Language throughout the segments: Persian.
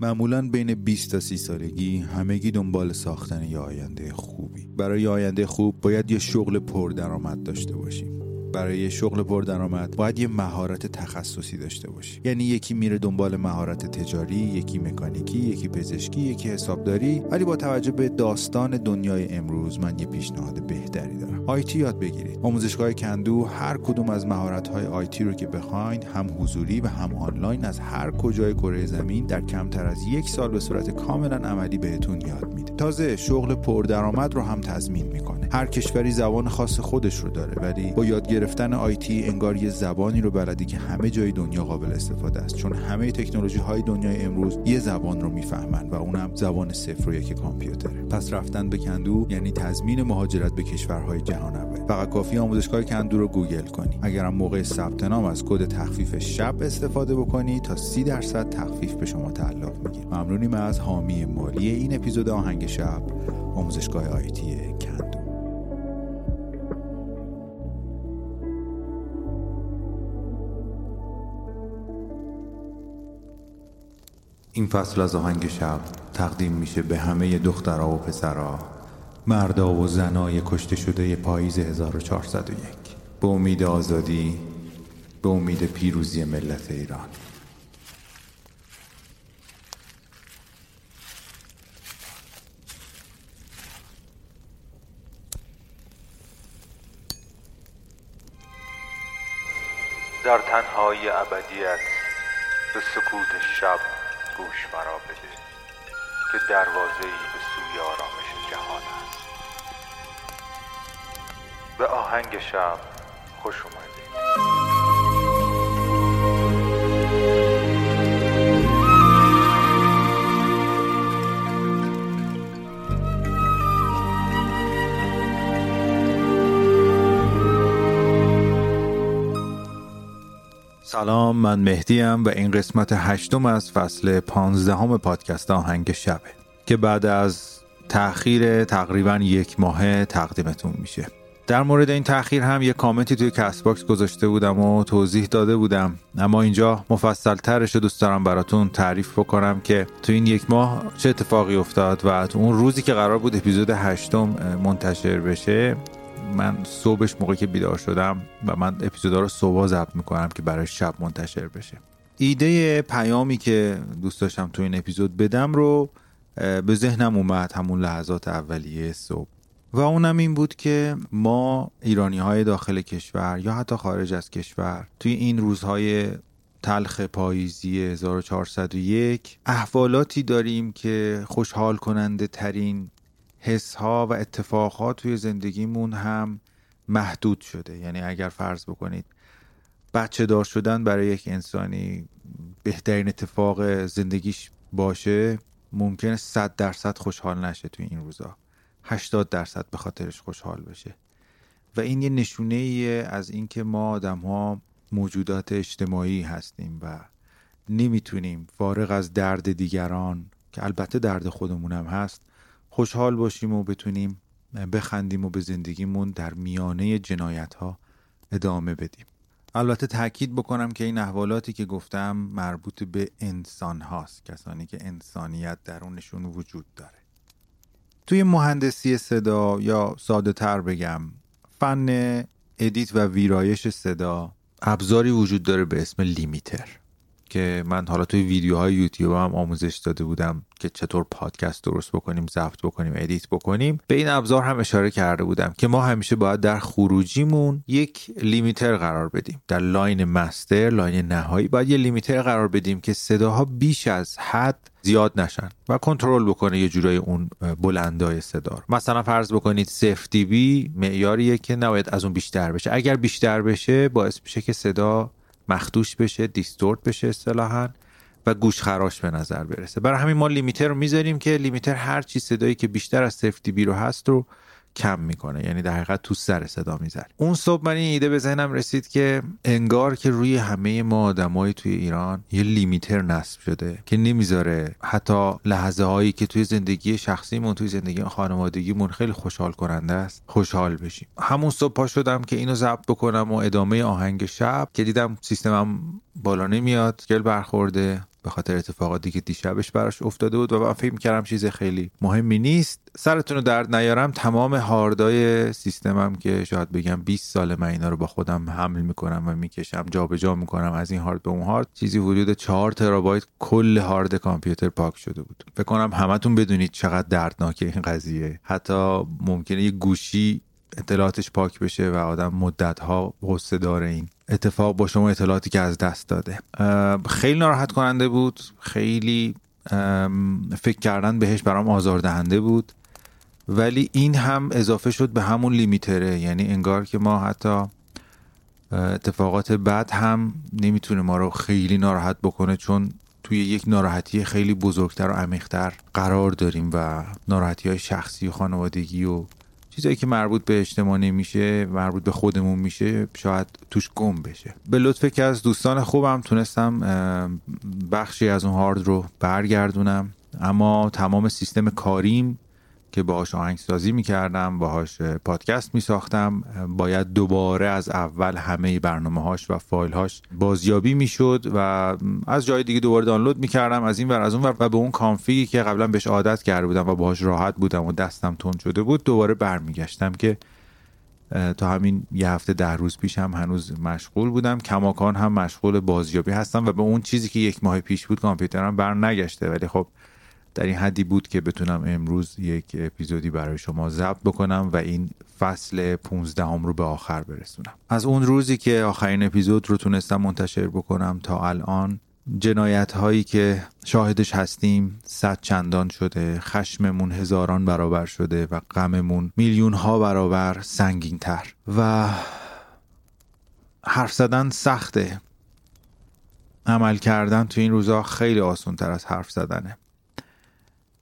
معمولا بین 20 تا 30 سالگی همگی دنبال ساختن یه آینده خوبی. برای آینده خوب باید یه شغل پردرآمد داشته باشیم. برای شغل پردرآمد باید یه مهارت تخصصی داشته باشی. یعنی یکی میره دنبال مهارت تجاری یکی مکانیکی یکی پزشکی یکی حسابداری. ولی با توجه به داستان دنیای امروز من یه پیشنهاد بهتری دارم. آیتی یاد بگیرید. آموزشگاه کندو هر کدوم از مهارت های آیتی رو که بخواین هم حضوری و هم آنلاین از هر کجای کره زمین در کمتر از یک سال به صورت کاملا عملی بهتون یاد میده. تازه شغل پردرآمد رو هم تضمین می‌کنه. هر کشوری زبان خاص خودش رو داره ولی با یاد گرفتن آیتی انگار یه زبانی رو بلدی که همه جای دنیا قابل استفاده است. چون همه تکنولوژی های دنیای امروز یه زبان رو می‌فهمن و اونم زبان صفر و یک کامپیوتره. پس رفتن به کندو یعنی تضمین مهاجرت به کشورهای جهان اول. فقط کافیه آموزشگاه کندو رو گوگل کنی. اگرم موقع ثبت نام از کد تخفیف شب استفاده بکنی تا 30 درصد تخفیف به شما تعلق می‌گیره. ممنونیم از حامی مالی این اپیزود آهنگ شب. آموزشگاه IT کندو. این فصل از آهنگ شب تقدیم میشه به همه دخترها و پسرها مردا و زنای کشته شده پاییز 1401 به امید آزادی به امید پیروزی ملت ایران. در تنهای ابدیت به سکوت شب گوش مرا بده که دروازه ای به سوی آرامش جهان است. به آهنگ شب خوش سلام من مهدیم و این قسمت هشتم از فصل پانزدهم پادکست آهنگ شبه که بعد از تأخیر تقریبا یک ماه تقدیمتون میشه. در مورد این تأخیر هم یه کامنتی توی Castbox گذاشته بودم و توضیح داده بودم. اما اینجا مفصل ترش رو دوست دارم براتون تعریف بکنم که تو این یک ماه چه اتفاقی افتاد و تو اون روزی که قرار بود اپیزود هشتم منتشر بشه من صبحش موقعی که بیدار شدم و من اپیزودا رو صبح ضبط می‌کنم که برای شب منتشر بشه. ایده پیامی که دوست داشتم تو این اپیزود بدم رو به ذهنم اومد همون لحظات اولیه صبح. و اونم این بود که ما ایرانی های داخل کشور یا حتی خارج از کشور توی این روزهای تلخ پاییزی 1401 احوالاتی داریم که خوشحال کننده ترین حس ها و اتفاقات توی زندگیمون هم محدود شده. یعنی اگر فرض بکنید بچه دار شدن برای یک انسانی بهترین اتفاق زندگیش باشه ممکنه صد درصد خوشحال نشه توی این روزا. 80 درصد به خاطرش خوشحال بشه. و این یه نشونه ایه از اینکه ما آدم ها موجودات اجتماعی هستیم و نمی‌تونیم فارغ از درد دیگران که البته درد خودمونم هست خوشحال باشیم و بتونیم بخندیم و به زندگیمون در میانه جنایت ها ادامه بدیم. البته تاکید بکنم که این احوالاتی که گفتم مربوط به انسان هاست کسانی که انسانیت درونشون وجود داره. توی مهندسی صدا یا ساده تر بگم فن edit و ویرایش صدا ابزاری وجود داره به اسم limiter. که من حالا توی ویدیوهای یوتیوب هم آموزش داده بودم که چطور پادکست درست بکنیم ضبط بکنیم edit بکنیم. به این ابزار هم اشاره کرده بودم که ما همیشه باید در خروجیمون یک limiter قرار بدیم. در line master line نهایی باید یه limiter قرار بدیم که صداها بیش از حد زیاد نشن و کنترل بکنه یه جورای اون بلندای صدا مثلا فرض بکنید 0 دی بی معیاریه که نباید از اون بیشتر بشه. اگر بیشتر بشه باعث میشه که صدا مخدوش بشه دیستورت بشه اصطلاحا و گوش خراش به نظر برسه. برای همین ما لیمیتر رو می‌ذاریم که لیمیتر هر چی صدایی که بیشتر از 0 دی بی رو هست رو کم می‌کنه. یعنی در حقیقت تو سر صدا می‌زنه. اون صبح من این ایده به ذهنم رسید که انگار که روی همه ما آدمایی توی ایران یه لیمیتر نصب شده که نمی‌ذاره. حتی لحظه هایی که توی زندگی شخصیمون توی زندگی خانوادگیمون خیلی خوشحال کننده است خوشحال بشیم. همون صبح پا شدم که اینو ضبط بکنم و ادامه آهنگ شب که دیدم سیستمم بالا نمیاد گل برخورده. به خاطر اتفاقاتی که دیشبش براش افتاده بود و من فکر کردم چیز خیلی مهمی نیست. سرتون رو درد نیارم. تمام هاردای سیستمم که شاید بگم 20 سال من اینا رو با خودم حمل می‌کنم و می‌کشم جابجا می‌کنم از این هارد به اون هارد چیزی حدود 4 ترابایت کل هارد کامپیوتر پاک شده بود. فکر کنم همتون بدونید چقدر دردناکه این قضیه. حتی ممکنه یه گوشی اطلاعاتش پاک بشه و آدم مدت ها غصه داره این اتفاق با شما اطلاعاتی که از دست داده. خیلی ناراحت کننده بود. خیلی فکر کردن بهش برام آزاردهنده بود. ولی این هم اضافه شد به همون لیمیتره. یعنی انگار که ما حتی اتفاقات بد هم نمی‌تونه ما رو خیلی ناراحت بکنه چون توی یک ناراحتی خیلی بزرگتر و عمیقتر قرار داریم و ناراحتی های شخصی و خانوادگی و چیزایی که مربوط به اجتماع نمیشه مربوط به خودمون میشه شاید توش گم بشه. به لطف که از دوستان خوبم تونستم بخشی از اون هارد رو برگردونم. اما تمام سیستم کاریم که باهاش آهنگسازی می‌کردم باهاش پادکست میساختم. باید دوباره از اول همه برنامه هاش و فایل هاش بازیابی می‌شد و از جای دیگه دوباره دانلود می‌کردم. از این ور از اون ور و به اون کانفیگی که قبلا بهش عادت کرده بودم و باهاش راحت بودم و دستم تند شده بود دوباره برمیگشتم که تا همین یه هفته ده روز پیش هم هنوز مشغول بودم. کماکان هم مشغول بازیابی هستم و به اون چیزی که یک ماه پیش بود کامپیوترم بر نگشته ولی خب در این حدی بود که بتونم امروز یک اپیزودی برای شما ضبط بکنم و این فصل 15 هم رو به آخر برسونم. از اون روزی که آخرین اپیزود رو تونستم منتشر بکنم تا الان جنایت هایی که شاهدش هستیم صد چندان شده خشممون هزاران برابر شده و غممون میلیون ها برابر سنگین تر و حرف زدن سخته. عمل کردن تو این روزها خیلی آسان تر از حرف زدنه.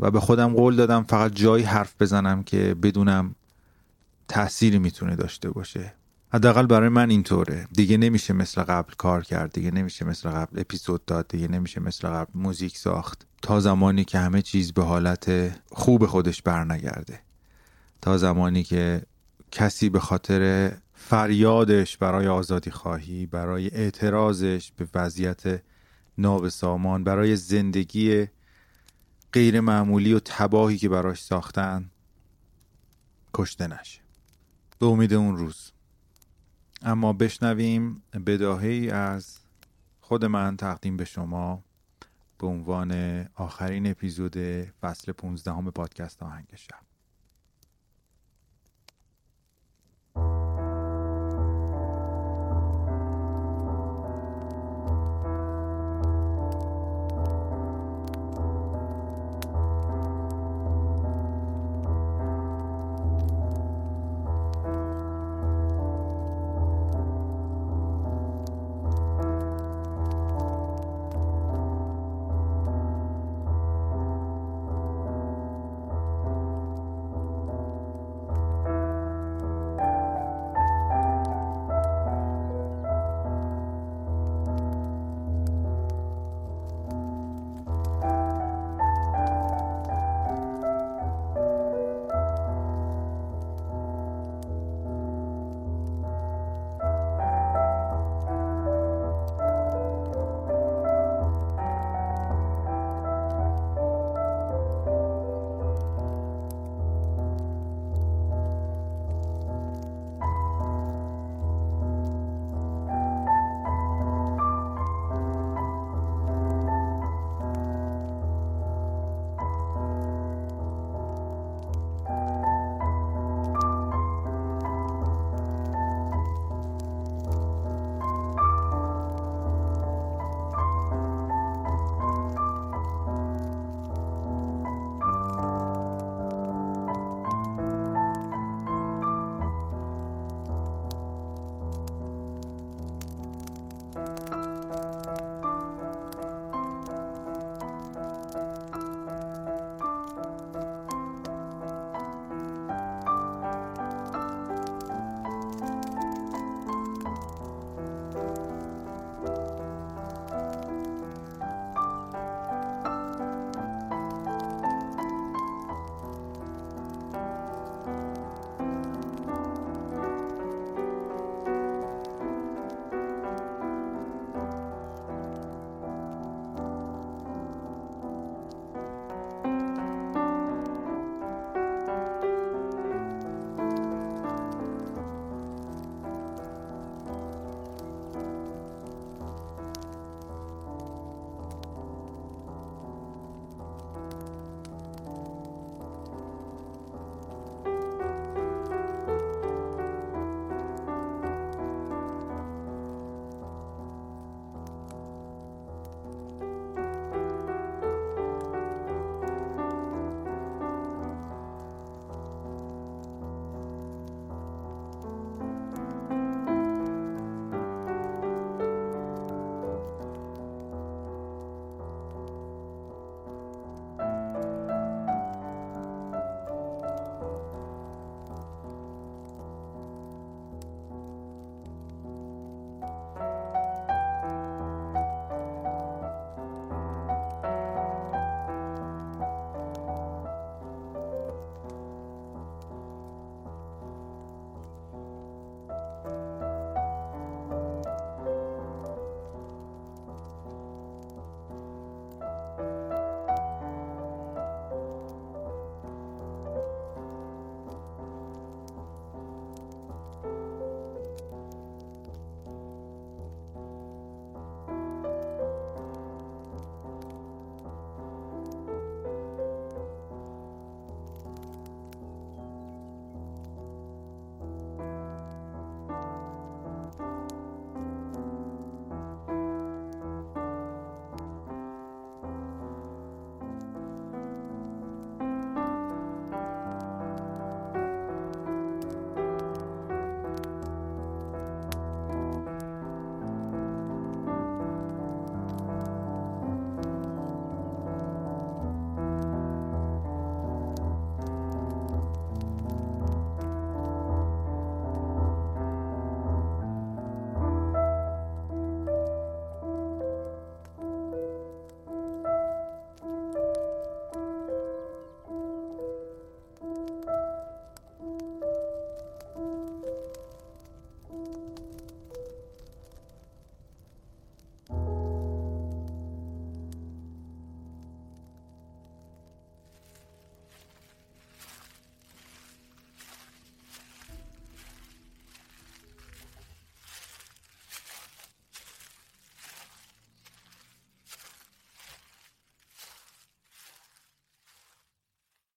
و به خودم قول دادم فقط جایی حرف بزنم که بدونم تأثیری می‌تونه داشته باشه. حداقل برای من اینطوره. دیگه نمیشه مثل قبل کار کرد دیگه نمیشه مثل قبل اپیزود داد دیگه نمیشه مثل قبل موزیک ساخت. تا زمانی که همه چیز به حالت خوب خودش برنگرده. تا زمانی که کسی به خاطر فریادش برای آزادی خواهی برای اعتراضش به وضعیت نابسامان برای زندگی غیر معمولی و تباهی که براش ساختن کشته نشه. به امید اون روز. اما بشنویم بداهی از خود من تقدیم به شما به عنوان آخرین اپیزود فصل 15 همه پادکست آهنگ شب.